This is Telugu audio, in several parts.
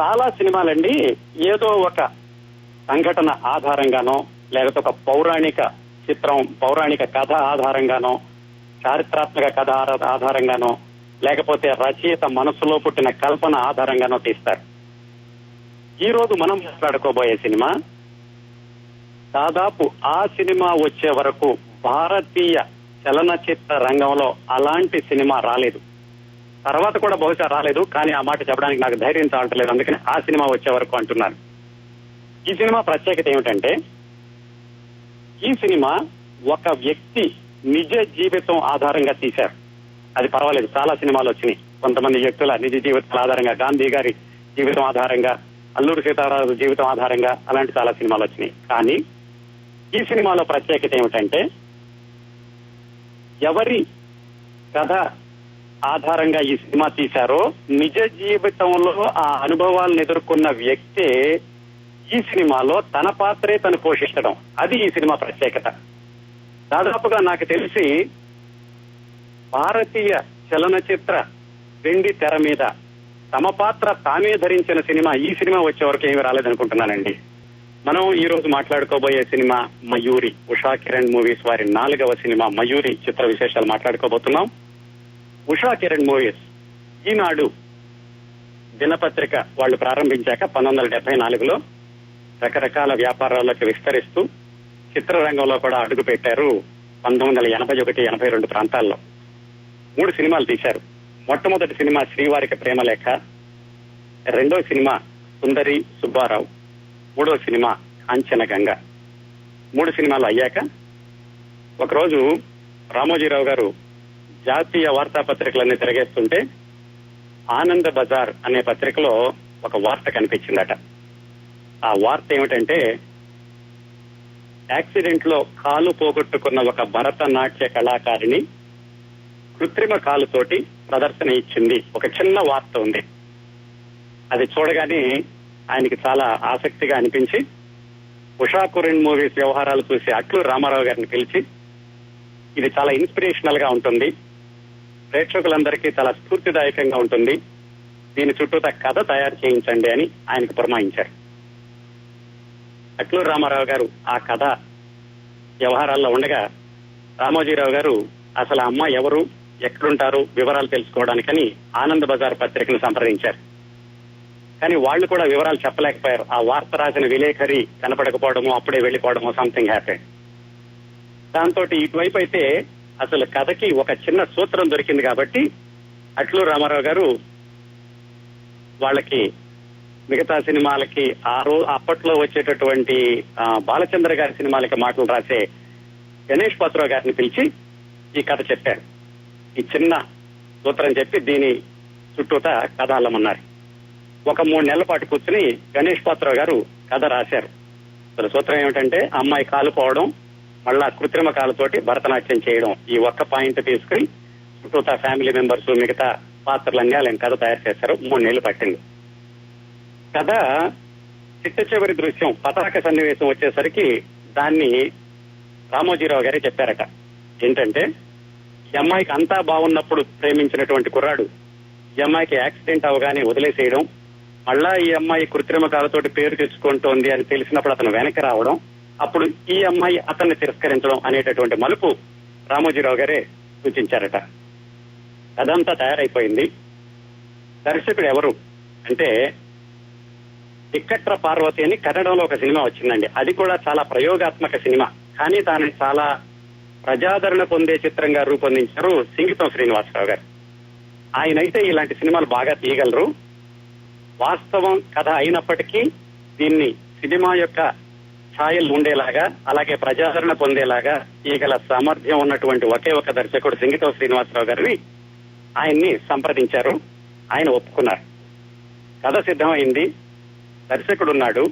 చాలా సినిమాలండి. ఏదో ఒక సంఘటన ఆధారంగానో లేకపోతే ఒక పౌరాణిక చిత్రం పౌరాణిక కథ ఆధారంగానో చారిత్రాత్మక కథ ఆధారంగానో లేకపోతే రచయిత మనసులో పుట్టిన కల్పన ఆధారంగానో తీస్తారు. ఈ రోజు మనం మాట్లాడుకోబోయే సినిమా దాదాపు ఆ సినిమా వచ్చే వరకు భారతీయ చలనచిత్ర రంగంలో అలాంటి సినిమా రాలేదు. తర్వాత కూడా బహుశా రాలేదు కానీ ఆ మాట చెప్పడానికి నాకు ధైర్యం చాలట్లేదు అందుకని ఆ సినిమా వచ్చే వరకు అంటున్నారు ఈ సినిమా ప్రత్యేకత ఏమిటంటే ఈ సినిమా ఒక వ్యక్తి నిజ జీవితం ఆధారంగా తీశారు. అది పర్వాలేదు చాలా సినిమాలు వచ్చినాయి. కొంతమంది వ్యక్తుల నిజ జీవితాల ఆధారంగా గాంధీ గారి జీవితం ఆధారంగా అల్లూరు సీతారామరాజు జీవితం ఆధారంగా అలాంటి చాలా సినిమాలు వచ్చినాయి. కానీ ఈ సినిమాలో ప్రత్యేకత ఏమిటంటే ఎవరి కథ ఆధారంగా ఈ సినిమా తీశారో నిజ జీవితంలో ఆ అనుభవాలను ఎదుర్కొన్న వ్యక్తే ఈ సినిమాలో తన పాత్రే తను పోషించడం. అది ఈ సినిమా ప్రత్యేకత. దాదాపుగా నాకు తెలిసి భారతీయ చలనచిత్ర వెండి తెర మీద తమ పాత్ర తామే ధరించిన సినిమా ఈ సినిమా వచ్చే వరకు ఏమి రాలేదనుకుంటున్నానండి. మనం ఈ రోజు మాట్లాడుకోబోయే సినిమా మయూరి ఉషా కిరణ్ మూవీస్ వారి నాలుగవ సినిమా మయూరి చిత్ర విశేషాలు మాట్లాడుకోబోతున్నాం. ఉషా కిరణ్ మూవీస్ ఈనాడు దినపత్రిక వాళ్ళు ప్రారంభించాక పంతొమ్మిది వందల డెబ్బై నాలుగులో రకరకాల వ్యాపారాలకు విస్తరిస్తూ చిత్రరంగంలో కూడా అడుగు పెట్టారు పంతొమ్మిది వందల ఎనభై ఒకటి ఎనభై రెండు ప్రాంతాల్లో. మూడు సినిమాలు తీశారు. మొట్టమొదటి సినిమా శ్రీవారికి ప్రేమలేఖ రెండో సినిమా సుందరి సుబ్బారావు మూడో సినిమా కాంచన గంగ. మూడు సినిమాలు అయ్యాక ఒకరోజు రామోజీరావు గారు జాతీయ వార్తాపత్రికలన్నీ తిరగేస్తుంటే ఆనంద బజార్ అనే పత్రికలో ఒక వార్త కనిపించిందట. ఆ వార్త ఏమిటంటే యాక్సిడెంట్లో కాలు పోగొట్టుకున్న ఒక భరతనాట్య కళాకారిణి కృత్రిమ కాలుతోటి ప్రదర్శన ఇచ్చింది. ఒక చిన్న వార్త ఉంది. అది చూడగానే ఆయనకి చాలా ఆసక్తిగా అనిపించి ఉషా కురెన్ మూవీస్ వ్యవహారాలు చూసి అట్లు రామారావు గారిని పిలిచి ఇది చాలా ఇన్స్పిరేషనల్గా ఉంటుంది. ప్రేక్షకులందరికీ చాలా స్ఫూర్తిదాయకంగా ఉంటుంది. దీని చుట్టూత కథ తయారు చేయించండి అని ఆయనకు పురమాయించారు అట్లూరు రామారావు గారు ఆ కథ వ్యవహారాల్లో ఉండగా రామోజీరావు గారు అసలు అమ్మ ఎవరు ఎక్కడుంటారు వివరాలు తెలుసుకోవడానికని ఆనంద్ బజార్ పత్రికను సంప్రదించారు. కానీ వాళ్ళు కూడా వివరాలు చెప్పలేకపోయారు. ఆ వార్త రాసిన విలేకరి కనపడకపోవడము అప్పుడే వెళ్ళిపోవడము సంథింగ్ హ్యాపెండ్ దాంతో ఇటువైపు అయితే అసలు కథకి ఒక చిన్న సూత్రం దొరికింది కాబట్టి అట్లు రామారావు గారు వాళ్ళకి మిగతా సినిమాలకి ఆ రోజు అప్పట్లో వచ్చేటటువంటి బాలచంద్ర గారి సినిమాలకి మాటలు రాసే గణేష్ పాత్రరావు గారిని పిలిచి ఈ కథ చెప్పారు. ఈ చిన్న సూత్రం చెప్పి దీని చుట్టూత కథ అల్లమన్నారు ఒక మూడు నెలల పాటు కూర్చుని గణేష్ పాత్రరావు గారు కథ రాశారు. అసలు సూత్రం ఏమిటంటే అమ్మాయి కాలుపోవడం మళ్ళా కృత్రిమ కాలతోటి భరతనాట్యం చేయడం ఈ ఒక్క పాయింట్ తీసుకుని చుట్టూతా ఫ్యామిలీ మెంబర్స్ మిగతా పాత్రలన్నీ ఆయన కథ తయారు చేశారు. మూడు నెలలు పట్టింది. కథ చిట్ట చివరి దృశ్యం పతాక సన్నివేశం వచ్చేసరికి దాన్ని రామోజీరావు గారే చెప్పారట. ఏంటంటే ఈ అమ్మాయికి అంతా బాగున్నప్పుడు ప్రేమించినటువంటి కుర్రాడు ఈ అమ్మాయికి యాక్సిడెంట్ అవగానే వదిలేసేయడం మళ్ళా ఈ అమ్మాయి కృత్రిమ కాలతోటి పేరు తెచ్చుకుంటోంది అని తెలిసినప్పుడు అతను వెనక్కి రావడం అప్పుడు ఈ అమ్మాయి అతన్ని తిరస్కరించడం అనేటటువంటి మలుపు రామోజీరావు గారే సూచించారట. అదంతా తయారైపోయింది. దర్శకుడు ఎవరు అంటే ఇక్కట్ర పార్వతి అని కన్నడంలో ఒక సినిమా వచ్చిందండి. అది కూడా చాలా ప్రయోగాత్మక సినిమా. కానీ దాన్ని చాలా ప్రజాదరణ పొందే చిత్రంగా రూపొందించారు సింగితం శ్రీనివాసరావు గారు. ఆయనైతే ఇలాంటి సినిమాలు బాగా తీయగలరు. వాస్తవం కథ అయినప్పటికీ దీన్ని సినిమా యొక్క ఛాయలు ఉండేలాగా అలాగే ప్రజాదరణ పొందేలాగా ఈగల సామర్థ్యం ఉన్నటువంటి ఒకే ఒక దర్శకుడు సింగితో శ్రీనివాసరావు గారిని ఆయన్ని సంప్రదించారు. ఆయన ఒప్పుకున్నారు. కథ సిద్ధమైంది. దర్శకుడు ఉన్నాడు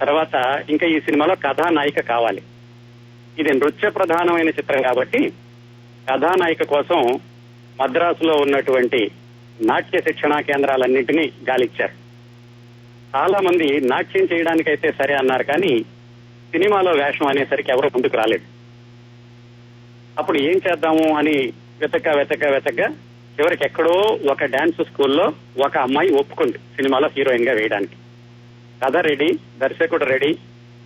తర్వాత ఇంకా ఈ సినిమాలో కథానాయిక కావాలి. ఇది నృత్య ప్రధానమైన చిత్రం కాబట్టి కథానాయిక కోసం మద్రాసులో ఉన్నటువంటి నాట్య శిక్షణా కేంద్రాలన్నింటినీ గాలిచ్చారు. చాలా మంది నాట్యం చేయడానికైతే సరే అన్నారు కానీ సినిమాలో వేషం అనేసరికి ఎవరు ముందుకు రాలేదు. అప్పుడు ఏం చేద్దాము అని వెతక వెతక వెతక చివరికి ఎక్కడో ఒక డాన్స్ స్కూల్లో ఒక అమ్మాయి ఒప్పుకుంది సినిమాలో హీరోయిన్గా వేయడానికి. కథ రెడీ దర్శకుడు రెడీ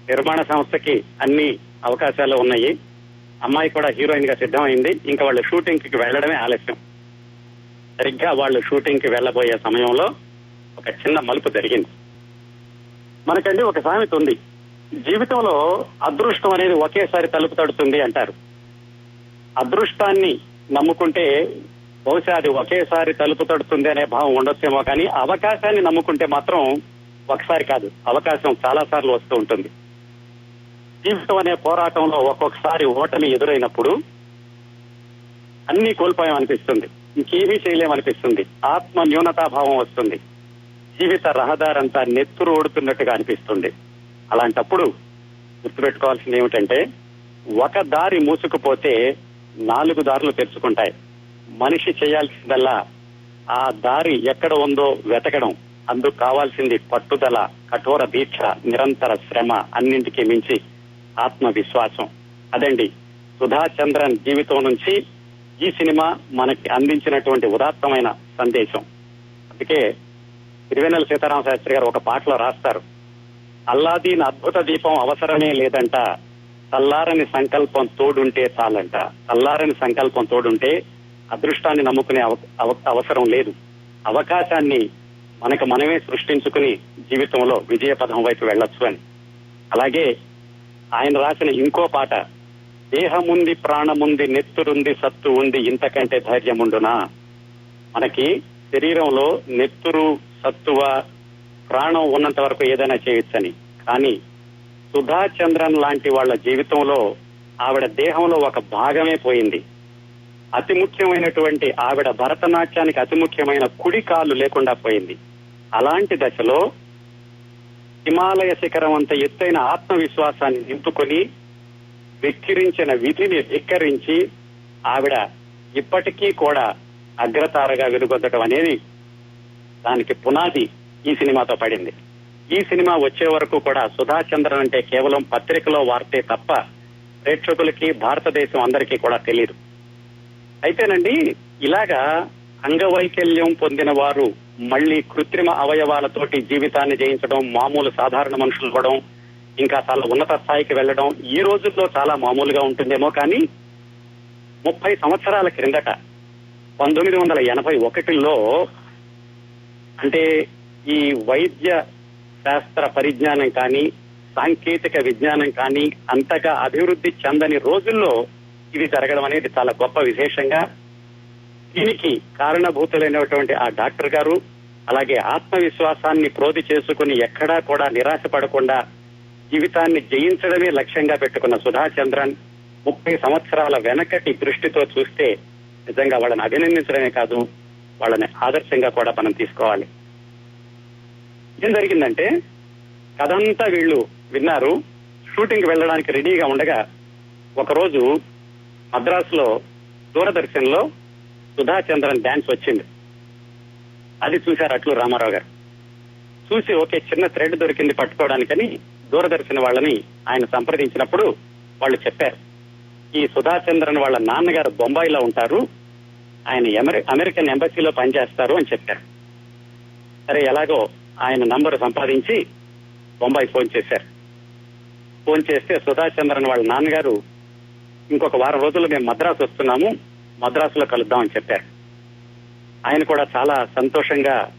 నిర్మాణ సంస్థకి అన్ని అవకాశాలు ఉన్నాయి. అమ్మాయి కూడా హీరోయిన్గా సిద్ధమైంది. ఇంకా వాళ్ళు షూటింగ్కి వెళ్ళడమే ఆలస్యం. సరిగ్గా వాళ్ళు షూటింగ్కి వెళ్ళబోయే సమయంలో ఒక చిన్న మలుపు జరిగింది. మనకండి ఒక సామెత ఉంది. జీవితంలో అదృష్టం అనేది ఒకేసారి తలుపు తడుతుంది అంటారు. అదృష్టాన్ని నమ్ముకుంటే బహుశా అది ఒకేసారి తలుపు తడుతుంది అనే భావం ఉండొచ్చేమో కానీ అవకాశాన్ని నమ్ముకుంటే మాత్రం ఒకసారి కాదు. అవకాశం చాలా సార్లు వస్తూ ఉంటుంది. జీవితం అనే పోరాటంలో ఒక్కొక్కసారి ఓటమి ఎదురైనప్పుడు అన్ని కోల్పోయామనిపిస్తుంది. ఇంకేమీ చేయలేమనిపిస్తుంది. ఆత్మ న్యూనతాభావం వస్తుంది. జీవిత రహదారంతా నెత్తురు ఓడుతున్నట్టుగా అనిపిస్తుంది. అలాంటప్పుడు గుర్తుపెట్టుకోవాల్సింది ఏమిటంటే ఒక దారి మూసుకుపోతే నాలుగు దారులు తెరుచుకుంటాయి. మనిషి చేయాల్సిందల్లా ఆ దారి ఎక్కడ ఉందో వెతకడం అందుకు కావాల్సింది పట్టుదల కఠోర దీక్ష నిరంతర శ్రమ అన్నింటికీ మించి ఆత్మవిశ్వాసం. అదండి సుధా చంద్రన్ జీవితం నుంచి ఈ సినిమా మనకి అందించినటువంటి ఉదాత్తమైన సందేశం. అందుకే తిరువెన్నెల సీతారామ శాస్త్రి గారు ఒక పాటలో రాస్తారు. అల్లాదీన్ అద్భుత దీపం అవసరమే లేదంట తల్లారని సంకల్పం తోడుంటే చాలంట. తల్లారని సంకల్పం తోడుంటే అదృష్టాన్ని నమ్ముకునే అవ- అవసరం లేదు. అవకాశాన్ని మనకు మనమే సృష్టించుకుని జీవితంలో విజయ పదం వైపు వెళ్ళొచ్చు అని. అలాగే ఆయన రాసిన ఇంకో పాట దేహముంది ప్రాణముంది నెత్తురుంది సత్తు ఉంది ఇంతకంటే ధైర్యముండునా? మనకి శరీరంలో నెత్తురు సత్తువ ప్రాణం ఉన్నంత వరకు ఏదైనా చేయొచ్చని. కానీ సుధా చంద్రన్ లాంటి వాళ్ళ జీవితంలో ఆవిడ దేహంలో ఒక భాగమే పోయింది. అతి ముఖ్యమైనటువంటి ఆవిడ భరతనాట్యానికి అతి ముఖ్యమైన కుడి కాలు లేకుండా పోయింది. అలాంటి దశలో హిమాలయ శిఖరం అంత ఎత్తైన ఆత్మవిశ్వాసాన్ని నింపుకొని వెక్కిరించిన విధిని వెక్కరించి ఆవిడ ఇప్పటికీ కూడా అగ్రతారగా వెలుగొద్దటం అనేది దానికి పునాది ఈ సినిమాతో పడింది. ఈ సినిమా వచ్చే వరకు కూడా సుధా చంద్రన్ అంటే కేవలం పత్రికలో వార్తే తప్ప ప్రేక్షకులకి భారతదేశం అందరికీ కూడా తెలియదు అయితేనండి ఇలాగా అంగవైకల్యం పొందిన వారు మళ్ళీ కృత్రిమ అవయవాలతోటి జీవితాన్ని జయించడం మామూలు సాధారణ మనుషులు కూడా ఇంకా చాలా ఉన్నత స్థాయికి వెళ్ళడం ఈ రోజుల్లో చాలా మామూలుగా ఉంటుందేమో కానీ ముప్పై సంవత్సరాల క్రిందట పంతొమ్మిది వందల ఎనభై ఒకటిలో అంటే ఈ వైద్య శాస్త్ర పరిజ్ఞానం కానీ సాంకేతిక విజ్ఞానం కానీ అంతగా అభివృద్ధి చెందని రోజుల్లో ఇది జరగడం అనేది చాలా గొప్ప విశేషంగా దీనికి కారణభూతులైనటువంటి ఆ డాక్టర్ గారు అలాగే ఆత్మవిశ్వాసాన్ని ప్రోధి చేసుకుని ఎక్కడా కూడా నిరాశ పడకుండా జీవితాన్ని జయించడమే లక్ష్యంగా పెట్టుకున్న సుధా చంద్రన్ ముప్పై సంవత్సరాల వెనకటి దృష్టితో చూస్తే నిజంగా వాళ్ళని అభినందించడమే కాదు వాళ్ళని ఆదర్శంగా కూడా మనం తీసుకోవాలి. ఏం జరిగిందంటే కథంతా వీళ్ళు విన్నారు. షూటింగ్ వెళ్ళడానికి రెడీగా ఉండగా ఒకరోజు మద్రాసులో దూరదర్శన్లో సుధా చంద్రన్ డాన్స్ వచ్చింది. అది చూశారు అట్లు రామారావు గారు. చూసి ఓకే చిన్న థ్రెడ్ దొరికింది పట్టుకోవడానికని దూరదర్శన్ వాళ్ళని ఆయన సంప్రదించినప్పుడు వాళ్ళు చెప్పారు. ఈ సుధా చంద్రన్ వాళ్ళ నాన్నగారు బొంబాయిలో ఉంటారు. ఆయన అమెరికన్ ఎంబసీలో పనిచేస్తారు అని చెప్పారు. సరే ఎలాగో ఆయన నంబర్ సంపాదించి బొంబాయి ఫోన్ చేశారు. ఫోన్ చేస్తే సుధా చంద్రన్ వాళ్ళ నాన్నగారు ఇంకొక వారం రోజులు మేము మద్రాసు వస్తున్నాము మద్రాసులో కలుద్దామని చెప్పారు. ఆయన కూడా చాలా సంతోషంగా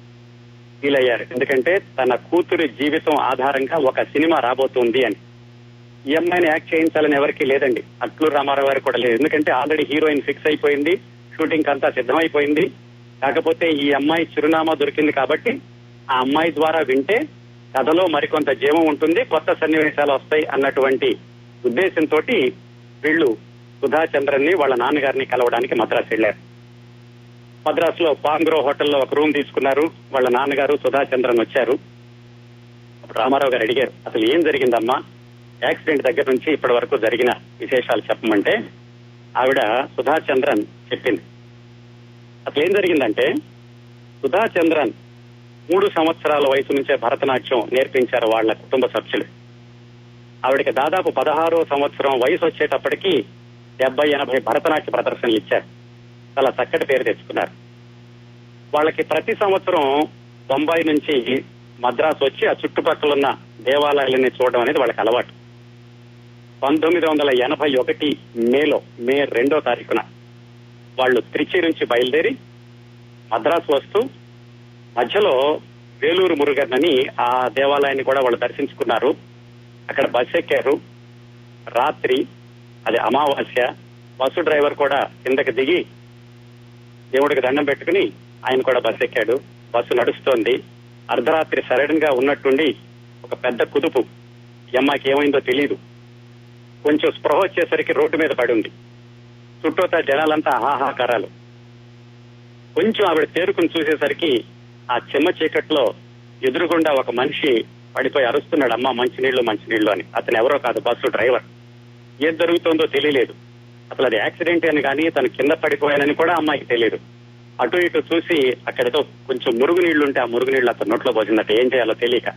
ఫీల్ అయ్యారు. ఎందుకంటే తన కూతురి జీవితం ఆధారంగా ఒక సినిమా రాబోతుంది అని. ఈ అమ్మాయిని యాక్ట్ చేయించాలని ఎవరికీ లేదండి. అట్లు రామారావు గారు కూడా లేదు. ఎందుకంటే ఆల్రెడీ హీరోయిన్ ఫిక్స్ అయిపోయింది. షూటింగ్ అంతా సిద్ధమైపోయింది. కాకపోతే ఈ అమ్మాయి చిరునామా దొరికింది కాబట్టి ఆ అమ్మాయి ద్వారా వింటే కథలో మరికొంత జీవం ఉంటుంది కొత్త సన్నివేశాలు వస్తాయి అన్నటువంటి ఉద్దేశంతో వీళ్ళు సుధాచంద్రన్ని వాళ్ళ నాన్నగారిని కలవడానికి మద్రాసు వెళ్ళారు మద్రాసులో పాంగ్రో హోటల్లో ఒక రూమ్ తీసుకున్నారు. వాళ్ళ నాన్నగారు సుధా చంద్రన్ వచ్చారు. అప్పుడు రామారావు గారు అడిగారు అసలు ఏం జరిగిందమ్మా? యాక్సిడెంట్ దగ్గర నుంచి ఇప్పటి వరకు జరిగిన విశేషాలు చెప్పమంటే ఆవిడ సుధా చంద్రన్ చెప్పింది. అసలు ఏం జరిగిందంటే సుధా చంద్రన్ మూడు సంవత్సరాల వయసు నుంచే భరతనాట్యం నేర్పించారు వాళ్ళ కుటుంబ సభ్యులు. ఆవిడకి దాదాపు పదహారో సంవత్సరం వయసు వచ్చేటప్పటికి డెబ్బై ఎనభై భరతనాట్య ప్రదర్శనలు ఇచ్చారు. చాలా చక్కటి పేరు తెచ్చుకున్నారు. వాళ్ళకి ప్రతి సంవత్సరం బొంబాయి నుంచి మద్రాసు వచ్చి ఆ చుట్టుపక్కల ఉన్న దేవాలయాలని చూడడం అనేది వాళ్ళకి అలవాటు. పంతొమ్మిది వందల ఎనభై ఒకటి మేలో మే రెండో తారీఖున వాళ్ళు త్రిచి నుంచి బయలుదేరి మద్రాసు వస్తూ మధ్యలో వేలూరు మురుగన్నని ఆ దేవాలయాన్ని కూడా వాళ్ళు దర్శించుకున్నారు. అక్కడ బస్ ఎక్కారు. రాత్రి అది అమావాస్య. బస్సు డ్రైవర్ కూడా కిందకి దిగి దేవుడికి దండం పెట్టుకుని ఆయన కూడా బస్సు ఎక్కాడు. బస్సు నడుస్తోంది. అర్ధరాత్రి సడన్గా ఉన్నట్టుండి ఒక పెద్ద కుదుపు. ఈ అమ్మాయికి ఏమైందో తెలియదు కొంచెం స్పృహ వచ్చేసరికి రోడ్డు మీద పడి ఉంది చుట్టూతా జనాలంతా హాహాకారాలు. కొంచెం ఆవిడ తేరుకుని చూసేసరికి ఆ చెమ్మ చీకట్లో ఎదురుగుండా ఒక మనిషి పడిపోయి అరుస్తున్నాడు అమ్మ మంచినీళ్ళు మంచినీళ్ళు అని. అతను ఎవరో కాదు బస్సు డ్రైవర్. ఏం జరుగుతుందో తెలియలేదు. అసలు అది యాక్సిడెంట్ అని కానీ తను కింద పడిపోయానని కూడా అమ్మాయికి తెలియదు. అటు ఇటు చూసి అక్కడతో కొంచెం మురుగునీళ్ళు ఉంటే ఆ మురుగునీళ్ళు అతను నోట్లో పోసిందట ఏం చేయాలో తెలియక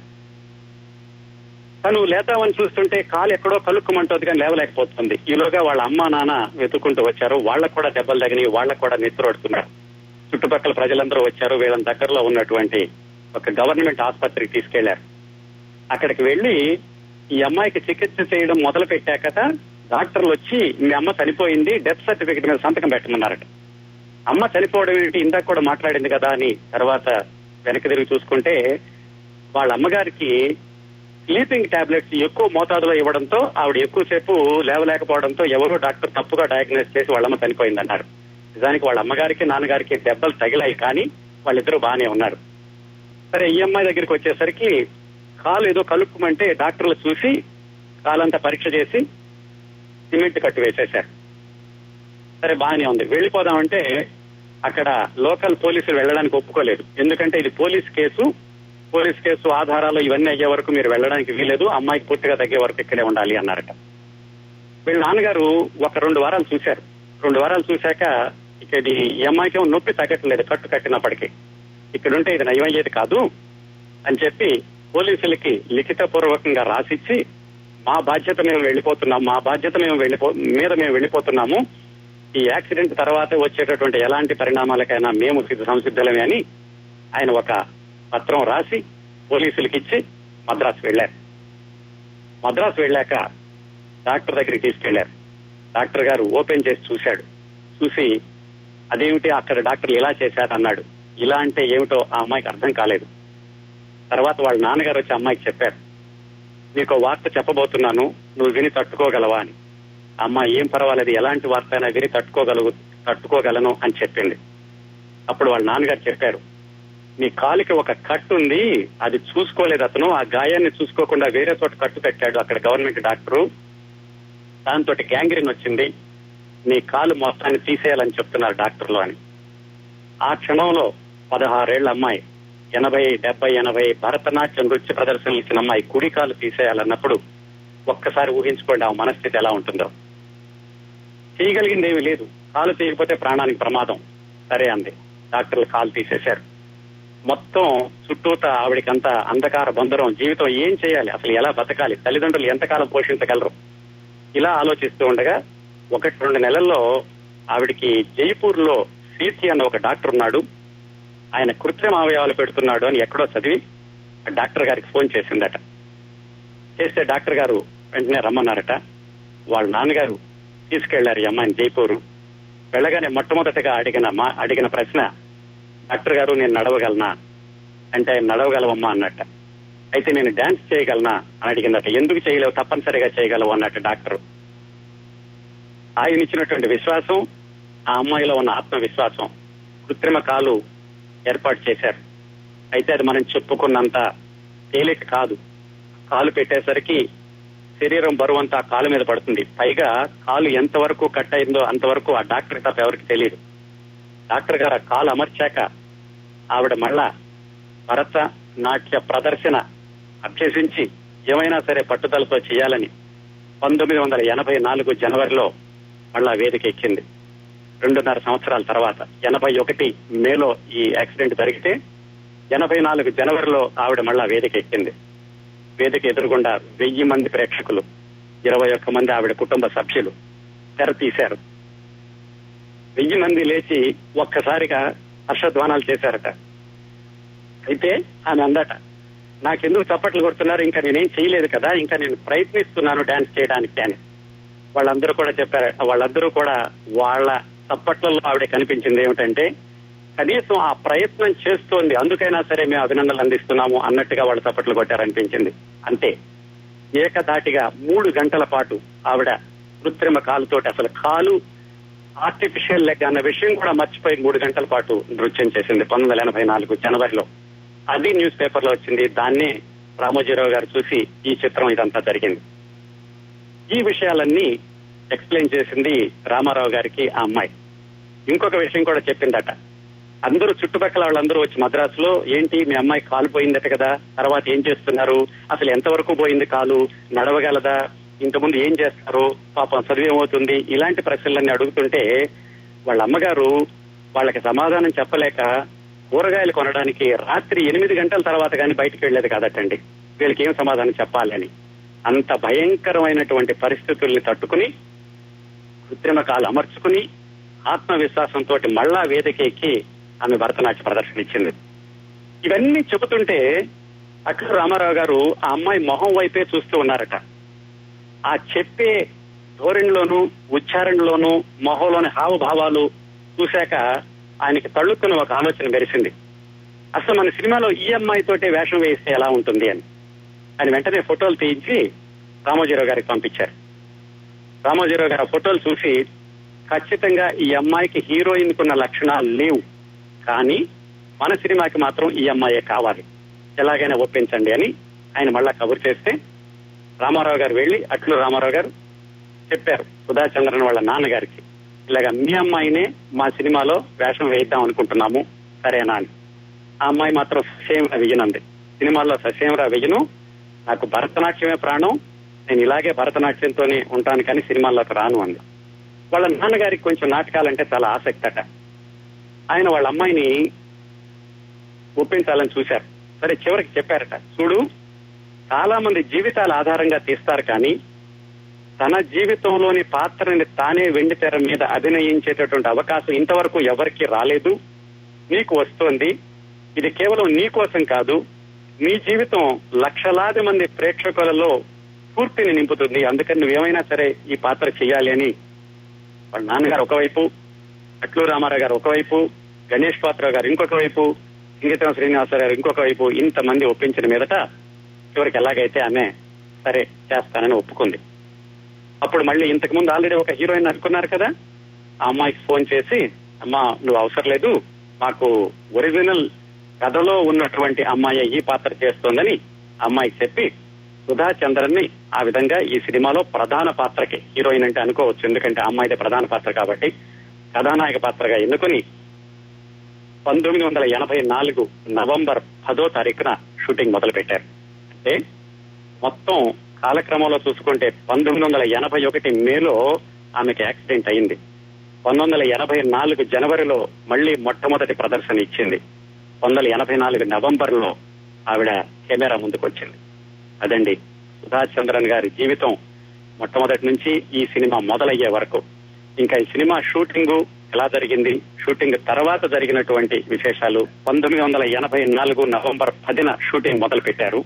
తను లేతామని చూస్తుంటే కాలు ఎక్కడో కలుక్కుమంటోంది కానీ లేవలేకపోతుంది. ఈలోగా వాళ్ళ అమ్మ నాన్న వెతుక్కుంటూ వచ్చారు. వాళ్ళకు కూడా దెబ్బలు తగినాయి వాళ్ళకు కూడా నిద్రపడుతున్నారు. చుట్టుపక్కల ప్రజలందరూ వచ్చారు. వీళ్ళ దగ్గరలో ఉన్నటువంటి ఒక గవర్నమెంట్ ఆసుపత్రికి తీసుకెళ్ళారు. అక్కడికి వెళ్ళి ఈ అమ్మాయికి చికిత్స చేయడం మొదలు పెట్టాకట డాక్టర్లు వచ్చి మీ అమ్మ చనిపోయింది డెత్ సర్టిఫికేట్ మీద సంతకం పెట్టమన్నారట. అమ్మ చనిపోవడం ఏంటి? ఇందాక కూడా మాట్లాడింది కదా అని తర్వాత వెనక్కి తిరిగి చూసుకుంటే వాళ్ళ అమ్మగారికి స్లీపింగ్ టాబ్లెట్స్ ఎక్కువ మోతాదులో ఇవ్వడంతో ఆవిడ ఎక్కువసేపు లేవలేకపోవడంతో ఎవరో డాక్టర్ తప్పుగా డయాగ్నోస్ చేసి వాళ్ళమ్మ చనిపోయిందన్నారు. నిజానికి వాళ్ళ అమ్మగారికి నాన్నగారికి దెబ్బలు తగిలాయి కానీ వాళ్ళిద్దరూ బాగానే ఉన్నారు. సరే ఈ అమ్మాయి దగ్గరికి వచ్చేసరికి కాలు ఏదో కలుపుమంటే డాక్టర్లు చూసి కాలంతా పరీక్ష చేసి సిమెంట్ కట్టి వేసేశారు. సరే బాగానే ఉంది. వెళ్ళిపోదామంటే అక్కడ లోకల్ పోలీసులు వెళ్ళడానికి ఒప్పుకోలేదు. ఎందుకంటే ఇది పోలీస్ కేసు. పోలీస్ కేసు ఆధారాలు ఇవన్నీ అయ్యే వరకు మీరు వెళ్ళడానికి వీలేదు అమ్మాయికి పూర్తిగా తగ్గే వరకు ఇక్కడే ఉండాలి అన్నారట. వీళ్ళ నాన్నగారు ఒక రెండు వారాలు చూశారు. రెండు వారాలు చూశాక ఇక ఇది ఈ అమ్మాయికి నొప్పి తగ్గట్లేదు కట్టు కట్టినప్పటికీ. ఇక్కడ ఉంటే ఇది నయమయ్యేది కాదు అని చెప్పి పోలీసులకి లిఖిత పూర్వకంగా రాసిచ్చి మా బాధ్యత మేము వెళ్ళిపోతున్నాం మా బాధ్యత మేము వెళ్ళిపో మీద మేము వెళ్ళిపోతున్నాము. ఈ యాక్సిడెంట్ తర్వాత వచ్చేటటువంటి ఎలాంటి పరిణామాలకైనా మేము సిద్ధ సంసిద్ధలమే అని ఆయన ఒక పత్రం రాసి పోలీసులకి ఇచ్చి మద్రాసు వెళ్ళారు మద్రాసు వెళ్ళాక డాక్టర్ దగ్గరికి తీసుకెళ్ళారు. డాక్టర్ గారు ఓపెన్ చేసి చూశాడు. చూసి అదేమిటి అక్కడ డాక్టర్ ఇలా చేశారు అన్నాడు ఇలా అంటే ఏమిటో ఆ అమ్మాయికి అర్థం కాలేదు. తర్వాత వాళ్ళ నాన్నగారు వచ్చి అమ్మాయికి చెప్పారు. నీకు వార్త చెప్పబోతున్నాను నువ్వు విని తట్టుకోగలవా? అని. అమ్మ ఏం పర్వాలేదు ఎలాంటి వార్త అయినా విని తట్టుకోగలుగు తట్టుకోగలను అని చెప్పింది. అప్పుడు వాళ్ళ నాన్నగారు చెప్పారు. నీ కాలుకి ఒక కట్టు ఉంది అది చూసుకోలేదు అతను. ఆ గాయాన్ని చూసుకోకుండా వేరే చోట కట్టు కట్టాడు అక్కడ గవర్నమెంట్ డాక్టరు. దాంతో గ్యాంగ్రీన్ వచ్చింది. నీ కాలు మొత్తాన్ని తీసేయాలని చెప్తున్నారు డాక్టర్లు అని. ఆ క్షణంలో పదహారేళ్ళ అమ్మాయి ఎనభై డెబ్బై ఎనభై భరతనాట్యం నృత్య ప్రదర్శనలు ఇచ్చిన అమ్మాయి కుడి కాలు తీసేయాలన్నప్పుడు ఒక్కసారి ఊహించుకోండి ఆ మనస్థితి ఎలా ఉంటుందో. చేయగలిగింది ఏమీ లేదు. కాలు తీయకపోతే ప్రాణానికి ప్రమాదం. సరే అంది. డాక్టర్లు కాలు తీసేశారు. మొత్తం చుట్టూత ఆవిడకంత అంధకార బంధరం. జీవితం ఏం చేయాలి? అసలు ఎలా బతకాలి? తల్లిదండ్రులు ఎంతకాలం పోషించగలరు? ఇలా ఆలోచిస్తూ ఉండగా ఒకటి రెండు నెలల్లో ఆవిడికి జైపూర్లో సీసీ అన్న ఒక డాక్టర్ ఉన్నాడు. ఆయన కృత్రిమ అవయవాలు పెడుతున్నాడు అని ఎక్కడో చదివి ఆ డాక్టర్ గారికి ఫోన్ చేసిందట. చేస్తే డాక్టర్ గారు వెంటనే రమ్మన్నారట. వాళ్ళ నాన్నగారు తీసుకెళ్ళారు ఈ అమ్మాయిని జైపూర్. వెళ్ళగానే మొట్టమొదటిగా అడిగిన మా అడిగిన ప్రశ్న డాక్టర్ గారు నేను నడవగలనా? అంటే ఆయన నడవగలవమ్మా అన్నట్ట. అయితే నేను డాన్స్ చేయగలనా? అని అడిగిందట. ఎందుకు చేయలేవు? తప్పనిసరిగా చేయగలవు అన్నట్టు డాక్టర్. ఆయన ఇచ్చినటువంటి విశ్వాసం ఆ అమ్మాయిలో ఉన్న ఆత్మవిశ్వాసం కృత్రిమ కాలు ఏర్పాటు చేశారు. అయితే అది మనం చెప్పుకున్నంత తేలిక కాదు. కాలు పెట్టేసరికి శరీరం బరువు అంతా కాలు మీద పడుతుంది. పైగా కాలు ఎంతవరకు కట్ అయిందో అంతవరకు ఆ డాక్టర్ తప్ప ఎవరికి తెలియదు. డాక్టర్ గారు ఆ కాలు అమర్చాక ఆవిడ మళ్ళా భరత నాట్య ప్రదర్శన అభ్యసించి ఏమైనా సరే పట్టుదలతో చేయాలని పంతొమ్మిది వందల ఎనభై నాలుగు జనవరిలో మళ్ళా వేదిక ఎక్కింది. రెండున్నర సంవత్సరాల తర్వాత ఎనభై ఒకటి మేలో ఈ యాక్సిడెంట్ జరిగితే ఎనభై నాలుగు జనవరిలో ఆవిడ మళ్ళా వేదిక ఎక్కింది. వేదిక ఎదురుగుండా వెయ్యి మంది ప్రేక్షకులు ఇరవై ఒక్క మంది ఆవిడ కుటుంబ సభ్యులు తెర తీశారు. వెయ్యి మంది లేచి ఒక్కసారిగా హర్షధ్వానాలు చేశారట. అయితే ఆమె అందట నాకెందుకు చప్పట్లు కొడుతున్నారు? ఇంకా నేనేం చేయలేదు కదా ఇంకా నేను ప్రయత్నిస్తున్నాను డాన్స్ చేయడానికి అని. వాళ్ళందరూ కూడా చెప్పారు వాళ్ళందరూ కూడా వాళ్ళ చప్పట్లలో ఆవిడ కనిపించింది ఏమిటంటే కనీసం ఆ ప్రయత్నం చేస్తోంది అందుకైనా సరే మేము అభినందనలు అందిస్తున్నాము అన్నట్టుగా వాళ్ళు చప్పట్లు కొట్టారనిపించింది. అంతే. ఏకధాటిగా మూడు గంటల పాటు ఆవిడ కృత్రిమ కాలుతోటి అసలు కాలు ఆర్టిఫిషియల్ లెగ్ అన్న విషయం కూడా మర్చిపోయి మూడు గంటల పాటు నృత్యం చేసింది. పంతొమ్మిది వందల ఎనభై నాలుగు జనవరిలో. అది న్యూస్ పేపర్లో వచ్చింది. దాన్నే రామోజీరావు గారు చూసి ఈ చిత్రం ఇదంతా జరిగింది. ఈ విషయాలన్నీ ఎక్స్ప్లెయిన్ చేసింది రామారావు గారికి ఆ అమ్మాయి. ఇంకొక విషయం కూడా చెప్పిందట. అందరూ చుట్టుపక్కల వాళ్ళందరూ వచ్చి మద్రాసులో ఏంటి మీ అమ్మాయి కాలు పోయిందట కదా? తర్వాత ఏం చేస్తున్నారు? అసలు ఎంతవరకు పోయింది కాలు? నడవగలదా? ఇంతకుముందు ఏం చేస్తారు? పాపం చదువు ఏమవుతుంది ఇలాంటి ప్రశ్నలన్నీ అడుగుతుంటే వాళ్ళ అమ్మగారు వాళ్ళకి సమాధానం చెప్పలేక కూరగాయలు కొనడానికి రాత్రి ఎనిమిది గంటల తర్వాత కానీ బయటకు వెళ్ళేదు కాదటండి. వీళ్ళకి ఏం సమాధానం చెప్పాలని అంత భయంకరమైనటువంటి పరిస్థితుల్ని తట్టుకుని కృత్రిమ కాలు అమర్చుకుని ఆత్మవిశ్వాసంతో మళ్ళా వేదిక ఎక్కి ఆమె భరతనాట్య ప్రదర్శన ఇచ్చింది. ఇవన్నీ చెబుతుంటే అక్కడ రామారావు గారు ఆ అమ్మాయి మొహం వైపే చూస్తూ ఉన్నారట. ఆ చెప్పే ధోరణిలోనూ ఉచ్చారణలోనూ మొహంలోని హావభావాలు చూశాక ఆయనకి తళ్ళుక్కుని ఒక ఆలోచన మెరిసింది. అసలు మన సినిమాలో ఈ అమ్మాయి తోటే వేషం వేస్తే ఎలా ఉంటుంది అని. ఆయన వెంటనే ఫోటోలు తీయించి రామోజీరావు గారికి పంపించారు. రామోజీరావు గారు ఆ ఫోటోలు చూసి ఖచ్చితంగా ఈ అమ్మాయికి హీరోయిన్ కున్న లక్షణాలు లేవు. కానీ మన సినిమాకి మాత్రం ఈ అమ్మాయే కావాలి. ఎలాగైనా ఒప్పించండి అని ఆయన మళ్ళా కబురు చేస్తే రామారావు గారు వెళ్ళి అట్లు రామారావు గారు చెప్పారు. సుధాచంద్రన్ వాళ్ళ నాన్నగారికి. ఇలాగ మీ అమ్మాయినే మా సినిమాలో వేషం వేయిద్దాం అనుకుంటున్నాము. సరేనా అని. ఆ అమ్మాయి మాత్రం ససేమరా వెయ్యనంది. సినిమాల్లో ససేమరా వెయ్యను. నాకు భరతనాట్యమే ప్రాణం. నేను ఇలాగే భరతనాట్యంతోనే ఉంటాను కానీ సినిమాల్లోకి రాను అంది. వాళ్ళ నాన్నగారికి కొంచెం నాటకాలంటే చాలా ఆసక్తి అట. ఆయన వాళ్ళ అమ్మాయిని ఒప్పించాలని చూశారు. సరే చివరికి చెప్పారట. చూడు చాలా మంది జీవితాల ఆధారంగా తీస్తారు కానీ తన జీవితంలోని పాత్రని తానే వెండి తెర మీద అభినయించేటటువంటి అవకాశం ఇంతవరకు ఎవరికి రాలేదు. నీకు వస్తోంది. ఇది కేవలం నీ కోసం కాదు. నీ జీవితం లక్షలాది మంది ప్రేక్షకులలో స్ఫూర్తిని నింపుతుంది. అందుకని నువ్వేమైనా సరే ఈ పాత్ర చేయాలి అని. వాళ్ళ నాన్నగారు ఒకవైపు అట్లు రామారావు గారు ఒకవైపు గణేష్ పాత్ర గారు ఇంకొక వైపు సింగీతం శ్రీనివాసరావు గారు ఇంకొక వైపు ఇంతమంది ఒప్పించిన మీదట చివరికి ఎలాగైతే ఆమె సరే చేస్తానని ఒప్పుకుంది. అప్పుడు మళ్ళీ ఇంతకు ముందు ఆల్రెడీ ఒక హీరోయిన్ అనుకున్నారు కదా? ఆ అమ్మాయికి ఫోన్ చేసి అమ్మా నువ్వు అవసరం లేదు. మాకు ఒరిజినల్ కథలో ఉన్నటువంటి అమ్మాయి ఈ పాత్ర చేస్తోందని అమ్మాయికి చెప్పి సుధా చంద్రన్ని ఆ విధంగా ఈ సినిమాలో ప్రధాన పాత్రకి హీరోయిన్ అంటే అనుకోవచ్చు. ఎందుకంటే అమ్మాయిదే ప్రధాన పాత్ర కాబట్టి కథానాయక పాత్రగా ఎన్నుకుని పంతొమ్మిది వందల ఎనభై నాలుగు నవంబర్ పదో తారీఖున షూటింగ్ మొదలు పెట్టారు అంటే మొత్తం కాలక్రమంలో చూసుకుంటే పంతొమ్మిది వందల ఎనభై ఒకటి మేలో ఆమెకి యాక్సిడెంట్ అయింది. పంతొమ్మిది వందల ఎనభై నాలుగు జనవరిలో మళ్ళీ మొట్టమొదటి ప్రదర్శన ఇచ్చింది. పంతొమ్మిది వందల ఎనభై నాలుగు నవంబర్లో ఆవిడ కెమెరా ముందుకు వచ్చింది అదండి సుధా చంద్రన్ గారి జీవితం. మొట్టమొదటి నుంచి ఈ సినిమా మొదలయ్యే వరకు. ఇంకా ఈ సినిమా షూటింగ్ ఎలా జరిగింది? షూటింగ్ తర్వాత జరిగినటువంటి విశేషాలు. పంతొమ్మిది వందల ఎనభై నాలుగు నవంబర్ పదిన షూటింగ్ మొదలు పెట్టారు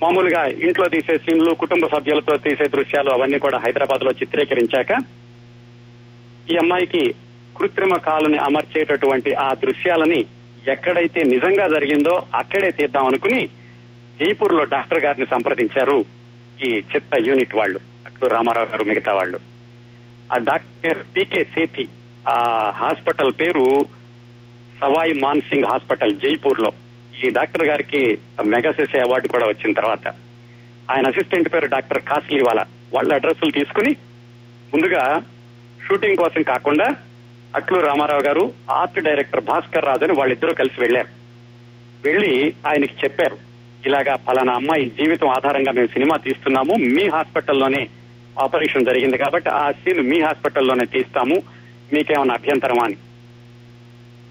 మామూలుగా ఇంట్లో తీసే సీన్లు కుటుంబ సభ్యులతో తీసే దృశ్యాలు అవన్నీ కూడా హైదరాబాద్లో చిత్రీకరించాక ఈ అమ్మాయికి కృత్రిమ కాలుని అమర్చేటటువంటి ఆ దృశ్యాలని ఎక్కడైతే నిజంగా జరిగిందో అక్కడే తీద్దాం అనుకుని జైపూర్లో డాక్టర్ గారిని సంప్రదించారు ఈ చిత్త యూనిట్ వాళ్ళు అక్కడ రామారావు గారు మిగతా వాళ్ళు. ఆ డాక్టర్ పీకే సేతి ఆ హాస్పిటల్ పేరు సవాయి మాన్సింగ్ హాస్పిటల్ జైపూర్లో ఈ డాక్టర్ గారికి మెగాసెసే అవార్డు కూడా వచ్చిన తర్వాత ఆయన అసిస్టెంట్ పేరు డాక్టర్ కాస్లీవాలా వాళ్ళ అడ్రస్లు తీసుకుని ముందుగా షూటింగ్ కోసం కాకుండా అట్లు రామారావు గారు ఆర్ట్ డైరెక్టర్ భాస్కర్ రాజు అని వాళ్ళిద్దరూ కలిసి వెళ్ళారు వెళ్ళి ఆయనకి చెప్పారు ఇలాగా ఫలానా అమ్మాయి జీవితం ఆధారంగా మేము సినిమా తీస్తున్నాము మీ హాస్పిటల్లోనే ఆపరేషన్ జరిగింది కాబట్టి ఆ సీన్ మీ హాస్పిటల్లోనే తీస్తాము మీకేమైనా అభ్యంతరమా అని.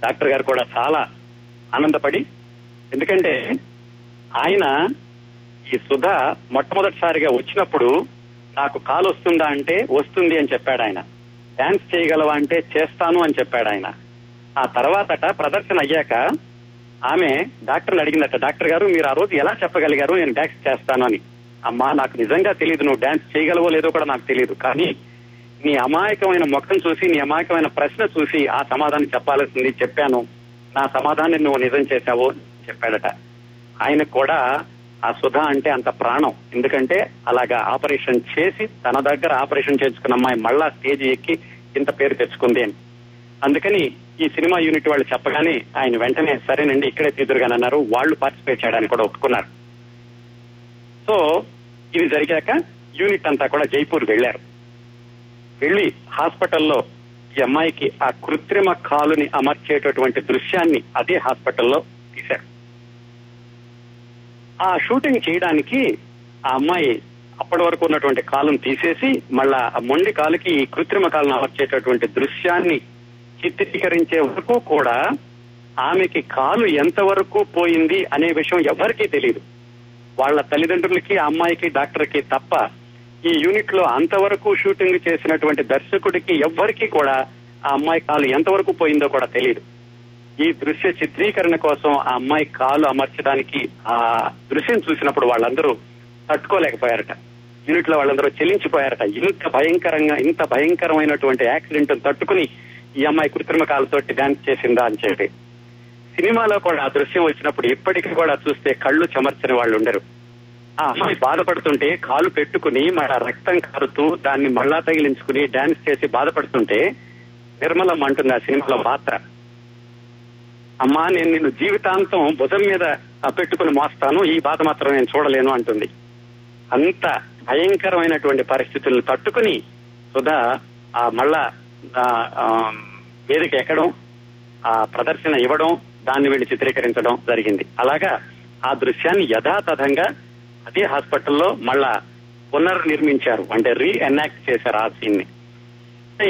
డాక్టర్ గారు కూడా చాలా ఆనందపడి ఎందుకంటే ఆయన ఈ సుధ మొట్టమొదటిసారిగా వచ్చినప్పుడు నాకు కాలు వస్తుందా అంటే వస్తుంది అని చెప్పాడు ఆయన. డాన్స్ చేయగలవా అంటే చేస్తాను అని చెప్పాడు ఆయన. ఆ తర్వాతట ప్రదర్శన అయ్యాక ఆమె డాక్టర్ని అడిగిందట డాక్టర్ గారు మీరు ఆ రోజు ఎలా చెప్పగలిగారు? నేను డాన్స్ చేస్తాను అని. అమ్మా నాకు నిజంగా తెలియదు నువ్వు డాన్స్ చేయగలవో లేదో కూడా నాకు తెలియదు కానీ నీ అమాయకమైన ముఖం చూసి నీ అమాయకమైన ప్రశ్న చూసి ఆ సమాధానం చెప్పాల్సింది చెప్పాను. నా సమాధానం నువ్వు నిజం చేశావు చెప్పాడట. ఆయన కూడా ఆ సుధా అంటే అంత ప్రాణం. ఎందుకంటే అలాగా ఆపరేషన్ చేసి తన దగ్గర ఆపరేషన్ చేసుకున్న అమ్మాయి మళ్ళా స్టేజ్ ఎక్కి ఇంత పేరు తెచ్చుకుంది అని. అందుకని ఈ సినిమా యూనిట్ వాళ్ళు చెప్పగానే ఆయన వెంటనే సరేనండి ఇక్కడే తీదురుగానన్నారు వాళ్ళు పార్టిసిపేట్ చేయడానికి కూడా ఒప్పుకున్నారు. సో ఇది జరిగాక యూనిట్ అంతా కూడా జైపూర్ వెళ్ళారు వెళ్ళి హాస్పిటల్లో ఈ అమ్మాయికి ఆ కృత్రిమ కాలుని అమర్చేటటువంటి దృశ్యాన్ని అదే హాస్పిటల్లో తీశారు. ఆ షూటింగ్ చేయడానికి ఆ అమ్మాయి అప్పటి వరకు ఉన్నటువంటి కాలం తీసేసి మళ్ళా ఆ మొండి కాలుకి ఈ కృత్రిమ కాలను అమర్చేటటువంటి దృశ్యాన్ని చిత్రీకరించే వరకు కూడా ఆమెకి కాలు ఎంతవరకు పోయింది అనే విషయం ఎవరికీ తెలియదు వాళ్ళ తల్లిదండ్రులకి ఆ అమ్మాయికి డాక్టర్కి తప్ప ఈ యూనిట్లో అంతవరకు షూటింగ్ చేసినటువంటి దర్శకుడికి ఎవ్వరికీ కూడా ఆ అమ్మాయి కాలు ఎంతవరకు పోయిందో కూడా తెలియదు ఈ దృశ్య చిత్రీకరణ కోసం ఆ అమ్మాయి కాలు అమర్చడానికి ఆ దృశ్యం చూసినప్పుడు వాళ్ళందరూ తట్టుకోలేకపోయారట. యూనిట్లో వాళ్ళందరూ చెల్లించిపోయారట ఇంత భయంకరంగా ఇంత భయంకరమైనటువంటి యాక్సిడెంట్ తట్టుకుని ఈ అమ్మాయి కృత్రిమ కాలుతోటి డాన్స్ చేసిందా అని చెప్పి. సినిమాలో కూడా ఆ దృశ్యం వచ్చినప్పుడు ఇప్పటికీ కూడా చూస్తే కళ్ళు చెమర్చని వాళ్ళు ఉండరు. ఆ అమ్మాయి బాధపడుతుంటే కాలు పెట్టుకుని మన రక్తం కారుతూ దాన్ని మళ్ళా తగిలించుకుని డాన్స్ చేసి బాధపడుతుంటే నిర్మలం అంటుంది ఆ సినిమాలో పాత్ర అమ్మా నేను నిన్ను జీవితాంతం భుజం మీద పెట్టుకుని మోస్తాను ఈ బాధ మాత్రం నేను చూడలేను అంటుంది. అంత భయంకరమైనటువంటి పరిస్థితులను తట్టుకుని సుధా ఆ మళ్ళా వేదిక ఎక్కడం ఆ ప్రదర్శన ఇవ్వడం దాన్ని వీళ్ళు చిత్రీకరించడం జరిగింది. అలాగా ఆ దృశ్యాన్ని యథాతథంగా అదే హాస్పిటల్లో మళ్ళా పునర్నిర్మించారు. అంటే రీ ఎనాక్ట్ చేశారు ఆ సీన్ని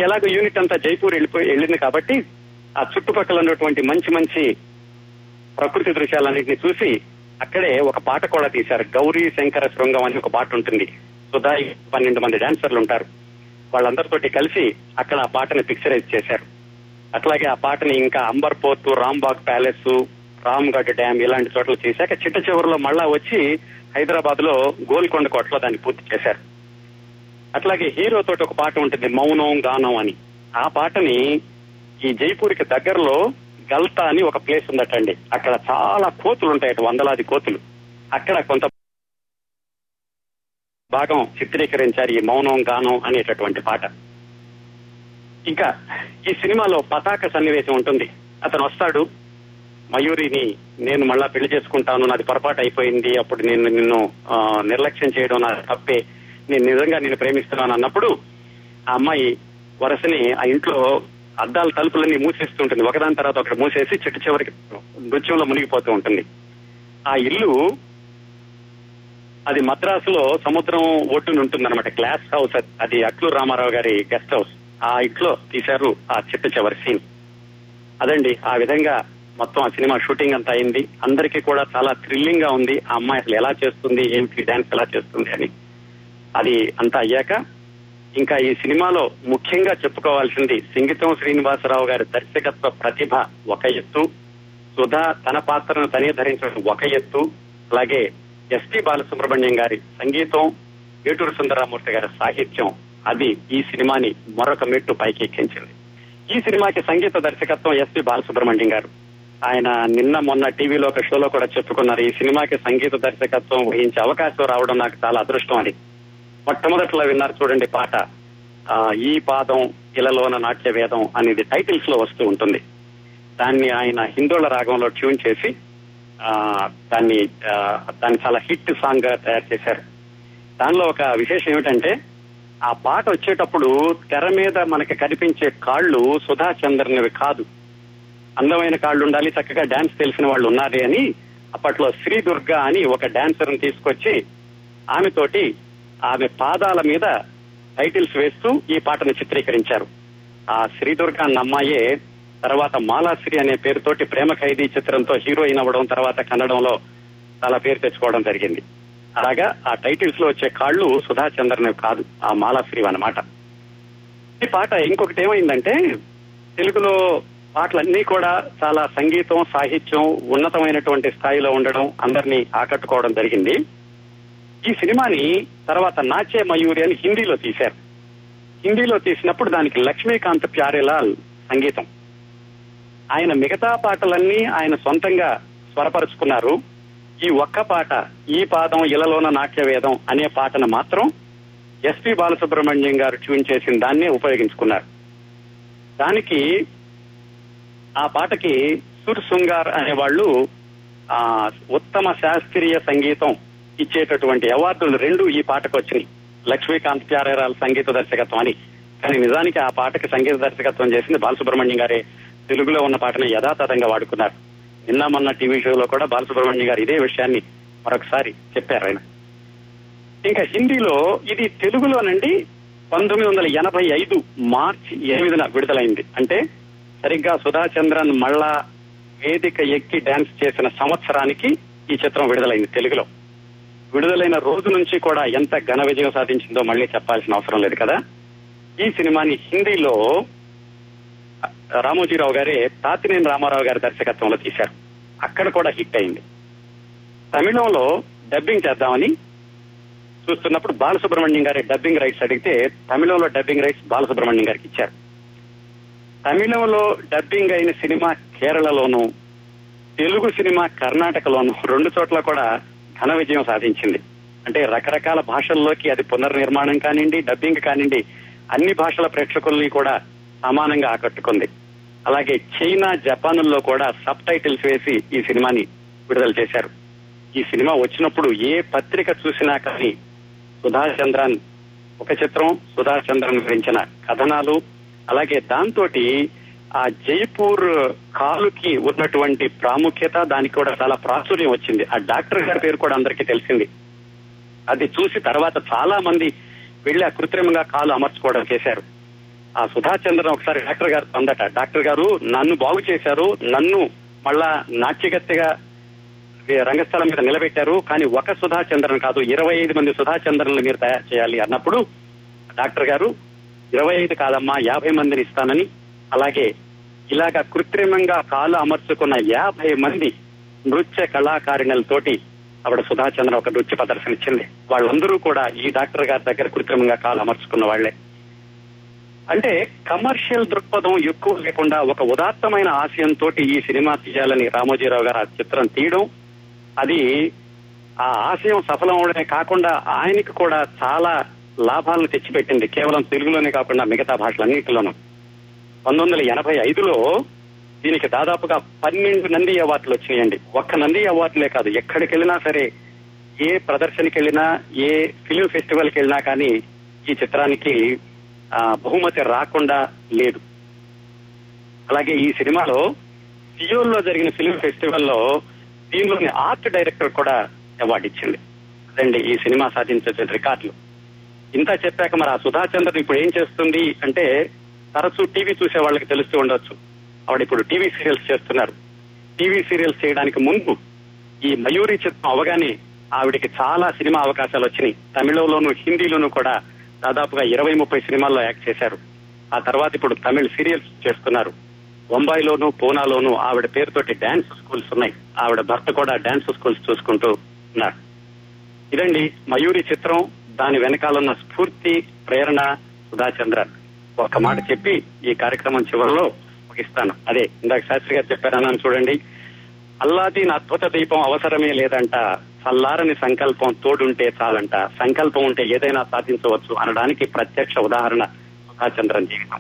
ఎలాగో యూనిట్ అంతా జైపూర్ వెళ్ళిపోయి వెళ్ళింది కాబట్టి ఆ చుట్టుపక్కల ఉన్నటువంటి మంచి మంచి ప్రకృతి దృశ్యాలన్నింటినీ చూసి అక్కడే ఒక పాట కూడా తీశారు. గౌరీ శంకర శృంగం అని ఒక పాట ఉంటుంది. సుధా పన్నెండు మంది డాన్సర్లు ఉంటారు. వాళ్ళందరితోటి కలిసి అక్కడ ఆ పాటని పిక్చరైజ్ చేశారు. అట్లాగే ఆ పాటని ఇంకా అంబర్ రాంబాగ్ ప్యాలెస్ రామ్గఢ్ డ్యామ్ ఇలాంటి చోట్ల చేశాక చిట్ట చివరిలో మళ్ళా వచ్చి హైదరాబాద్లో గోల్కొండ కోటలో దాన్ని పూర్తి చేశారు. అట్లాగే హీరో తోటి ఒక పాట ఉంటుంది మౌనం గానం అని. ఆ పాటని ఈ జైపూర్కి దగ్గరలో గల్తా అని ఒక ప్లేస్ ఉందటండి. అక్కడ చాలా కోతులు ఉంటాయట వందలాది కోతులు. అక్కడ కొంత భాగం చిత్రీకరించారు ఈ మౌనం గానం అనేటటువంటి పాట. ఇంకా ఈ సినిమాలో పతాక సన్నివేశం ఉంటుంది. అతను వస్తాడు మయూరిని నేను మళ్ళా పెళ్ళి చేసుకుంటాను నాది పొరపాటు అయిపోయింది అప్పుడు నేను నిన్ను నిర్లక్ష్యం చేయడం నా తప్పే నేను నిజంగా నేను ప్రేమిస్తున్నాను అన్నప్పుడు ఆ అమ్మాయి వరుసని ఆ ఇంట్లో అద్దాల తలుపులన్నీ మూసేస్తుంటుంది ఒకదాని తర్వాత ఒకటి మూసేసి చెట్టు చివరికి నృత్యంలో మునిగిపోతూ ఉంటుంది. ఆ ఇల్లు అది మద్రాసులో సముద్రం ఒడ్డున ఉంటుంది అనమాట గ్లాస్ హౌస్ అది. అట్లు రామారావు గారి గెస్ట్ హౌస్ ఆ ఇంట్లో తీశారు ఆ చిట్టు చివరి సీన్ అదండి ఆ విధంగా మొత్తం ఆ సినిమా షూటింగ్ అంతా అయింది. అందరికీ కూడా చాలా థ్రిల్లింగ్గా ఉంది. ఆ అమ్మాయి అసలు ఎలా చేస్తుంది? ఏంటి? డాన్స్ ఎలా చేస్తుంది అని. అది అంతా అయ్యాక ఇంకా ఈ సినిమాలో ముఖ్యంగా చెప్పుకోవాల్సింది సింగితం శ్రీనివాసరావు గారి దర్శకత్వ ప్రతిభ ఒక ఎత్తు. సుధా తన పాత్రను తనే ధరించడం ఒక ఎత్తు. అలాగే ఎస్పి బాలసుబ్రహ్మణ్యం గారి సంగీతం ఏటూరు సుందరామూర్తి గారి సాహిత్యం అది ఈ సినిమాని మరొక మెట్టు పైకి ఎక్కించింది. ఈ సినిమాకి సంగీత దర్శకత్వం ఎస్పి బాలసుబ్రహ్మణ్యం గారు. ఆయన నిన్న మొన్న టీవీలో ఒక షోలో కూడా చెప్పుకున్నారు ఈ సినిమాకి సంగీత దర్శకత్వం వహించే అవకాశం రావడం నాకు చాలా అదృష్టం అని. మొట్టమొదట్లో విన్నారు చూడండి పాట. ఈ పాదం ఇలలోన నాట్య వేదం అనేది టైటిల్స్లో వస్తూ ఉంటుంది. దాన్ని ఆయన హిందోళ రాగంలో ట్యూన్ చేసి దాన్ని దాన్ని చాలా హిట్ సాంగ్గా తయారు చేశారు. దానిలో ఒక విశేషం ఏమిటంటే ఆ పాట వచ్చేటప్పుడు తెర మీద మనకి కనిపించే కాళ్ళు సుధా చంద్రనివి కాదు. అందమైన కాళ్ళు ఉండాలి చక్కగా డాన్స్ తెలిసిన వాళ్ళు ఉన్నారే అని అప్పట్లో శ్రీ దుర్గా అని ఒక డాన్సర్ తీసుకొచ్చి ఆమెతోటి ఆమె పాదాల మీద టైటిల్స్ వేస్తూ ఈ పాటను చిత్రీకరించారు. ఆ శ్రీదుర్గా అమ్మాయే తర్వాత మాలాశ్రీ అనే పేరుతోటి ప్రేమ ఖైదీ చిత్రంతో హీరోయిన్ అవ్వడం తర్వాత కన్నడంలో చాలా పేరు తెచ్చుకోవడం జరిగింది. అలాగా ఆ టైటిల్స్లో వచ్చే కాళ్ళు సుధా చంద్రన్ కాదు ఆ మాలాశ్రీ అన్నమాట. ఈ పాట ఇంకొకటి ఏమైందంటే తెలుగులో పాటలన్నీ కూడా చాలా సంగీతం సాహిత్యం ఉన్నతమైనటువంటి స్థాయిలో ఉండడం అందరినీ ఆకట్టుకోవడం జరిగింది. ఈ సినిమాని తర్వాత నాచే మయూరి అని హిందీలో తీశారు. హిందీలో తీసినప్పుడు దానికి లక్ష్మీకాంత్ ప్యారేలాల్ సంగీతం. ఆయన మిగతా పాటలన్నీ ఆయన సొంతంగా స్వరపరుచుకున్నారు. ఈ ఒక్క పాట ఈ పాదం ఇలలోన నాట్యవేదం అనే పాటను మాత్రం ఎస్పి బాలసుబ్రహ్మణ్యం గారు ట్యూన్ చేసిన దాన్నే ఉపయోగించుకున్నారు. దానికి ఆ పాటకి సుర్ సుంగార్ అనే వాళ్ళు ఉత్తమ శాస్త్రీయ సంగీతం ఇచ్చేటటువంటి అవార్డులు రెండు ఈ పాటకు వచ్చినాయి. లక్ష్మీకాంత్ ప్యారేరాల సంగీత దర్శకత్వం అని. కానీ నిజానికి ఆ పాటకి సంగీత దర్శకత్వం చేసింది బాలసుబ్రహ్మణ్యం గారే. తెలుగులో ఉన్న పాటని యథాతథంగా వాడుకున్నారు. నిన్న మొన్న టీవీ షోలో కూడా బాలసుబ్రహ్మణ్యం గారు ఇదే విషయాన్ని మరొకసారి చెప్పారు ఆయన. ఇంకా హిందీలో ఇది తెలుగులోనండి. పంతొమ్మిది వందల ఎనభై ఐదు మార్చి ఎనిమిదిన విడుదలైంది. అంటే సరిగ్గా సుధా చంద్రన్ మళ్ళా వేదిక ఎక్కి డాన్స్ చేసిన సంవత్సరానికి ఈ చిత్రం విడుదలైంది తెలుగులో. విడుదలైన రోజు నుంచి కూడా ఎంత ఘన విజయం సాధించిందో మళ్ళీ చెప్పాల్సిన అవసరం లేదు కదా? ఈ సినిమాని హిందీలో రామోజీరావు గారే తాతినేని రామారావు గారి దర్శకత్వంలో తీశారు. అక్కడ కూడా హిట్ అయింది. తమిళంలో డబ్బింగ్ చేద్దామని చూస్తున్నప్పుడు బాలసుబ్రహ్మణ్యం గారి డబ్బింగ్ రైట్స్ అడిగితే తమిళంలో డబ్బింగ్ రైట్స్ బాలసుబ్రహ్మణ్యం గారికి ఇచ్చారు. తమిళంలో డబ్బింగ్ అయిన సినిమా కేరళలోను తెలుగు సినిమా కర్ణాటకలోను రెండు చోట్ల కూడా ఘన విజయం సాధించింది. అంటే రకరకాల భాషల్లోకి అది పునర్నిర్మాణం కానివ్వండి డబ్బింగ్ కానివ్వండి అన్ని భాషల ప్రేక్షకుల్ని కూడా సమానంగా ఆకట్టుకుంది. అలాగే చైనా జపాన్లో కూడా సబ్ టైటిల్స్ వేసి ఈ సినిమాని విడుదల చేశారు. ఈ సినిమా వచ్చినప్పుడు ఏ పత్రిక చూసినా కానీ సుధాష్ చంద్రన్ ఒక చిత్రం సుధా చంద్రన్ గురించిన కథనాలు అలాగే దాంతో ఆ జైపూర్ కాలుకి ఉన్నటువంటి ప్రాముఖ్యత దానికి కూడా చాలా ప్రాచుర్యం వచ్చింది. ఆ డాక్టర్ గారి పేరు కూడా అందరికీ తెలిసింది. అది చూసి తర్వాత చాలా మంది వెళ్ళి ఆ కృత్రిమంగా కాలు అమర్చుకోవడం చేశారు. ఆ సుధా చంద్రన్ ఒకసారి డాక్టర్ గారు అందట డాక్టర్ గారు నన్ను బాగు చేశారు నన్ను మళ్ళా నాట్యగత్తెగా రంగస్థలం మీద నిలబెట్టారు కానీ ఒక సుధా చంద్రన్ కాదు ఇరవై ఐదు మంది సుధా చంద్రన్లు మీరు తయారు చేయాలి అన్నప్పుడు డాక్టర్ గారు ఇరవై ఐదు కాదమ్మా యాభై మందిని ఇస్తానని అలాగే ఇలాగా కృత్రిమంగా కాలు అమర్చుకున్న యాభై మంది నృత్య కళాకారిణులతోటి ఆవిడ సుధాచంద్ర ఒక నృత్య ప్రదర్శన ఇచ్చింది. వాళ్ళందరూ కూడా ఈ డాక్టర్ గారి దగ్గర కృత్రిమంగా కాలు అమర్చుకున్న వాళ్ళే అంటే కమర్షియల్ దృక్పథం ఎక్కువ లేకుండా ఒక ఉదాత్తమైన ఆశయంతో ఈ సినిమా తీయాలని రామోజీరావు గారు ఆ చిత్రం తీయడం అది ఆ ఆశయం సఫలం అవడమే కాకుండా ఆయనకి కూడా చాలా లాభాలను తెచ్చిపెట్టింది. కేవలం తెలుగులోనే కాకుండా మిగతా భాషలన్నింటిలోనూ. పంతొమ్మిది వందల ఎనభై ఐదులో దీనికి దాదాపుగా పన్నెండు నంది అవార్డులు వచ్చినాయండి ఒక్క నంది అవార్డులే కాదు ఎక్కడికి వెళ్ళినా సరే ఏ ప్రదర్శనకి వెళ్ళినా ఏ ఫిలిం ఫెస్టివల్కి వెళ్ళినా కానీ ఈ చిత్రానికి ఆ, బహుమతి రాకుండా లేదు. అలాగే ఈ సినిమాలో సియోల్లో జరిగిన ఫిలిం ఫెస్టివల్లో దీనిలోని ఆర్ట్ డైరెక్టర్ కూడా అవార్డు ఇచ్చింది. అదండి ఈ సినిమా సాధించే రికార్డులు. ఇంత చెప్పాక మరి ఆ సుధాచంద్రన్ ఇప్పుడు ఏం చేస్తుంది అంటే తరచూ టీవీ చూసే వాళ్ళకి తెలుస్తూ ఉండొచ్చు. ఆవిడ ఇప్పుడు టీవీ సీరియల్స్ చేస్తున్నారు. టీవీ సీరియల్స్ చేయడానికి ముందు ఈ మయూరి చిత్రం అవగానే ఆవిడకి చాలా సినిమా అవకాశాలు వచ్చినాయి. తమిళలోను హిందీలోను కూడా దాదాపుగా ఇరవై ముప్పై సినిమాల్లో యాక్ట్ చేశారు. ఆ తర్వాత ఇప్పుడు తమిళ్ సీరియల్స్ చేస్తున్నారు. బొంబాయిలోను పూనాలోను ఆవిడ పేరుతోటి డాన్స్ స్కూల్స్ ఉన్నాయి. ఆవిడ భర్త కూడా డాన్స్ స్కూల్స్ చూసుకుంటూ ఉన్నారు. ఇదండి మయూరి చిత్రం. దాని వెనకాలన్న స్ఫూర్తి ప్రేరణ సుధాచంద్రన్. ఒక మాట చెప్పి ఈ కార్యక్రమం చివరిలో ముగిస్తాను. అదే ఇందాక శాస్త్రి గారు చెప్పారన్నాను చూడండి. అల్లాదీన్ అద్భుత దీపం అవసరమే లేదంట. చల్లారని సంకల్పం తోడుంటే చాలంట. సంకల్పం ఉంటే ఏదైనా సాధించవచ్చు అనడానికి ప్రత్యక్ష ఉదాహరణ సుధాచంద్రన్ జీవితం.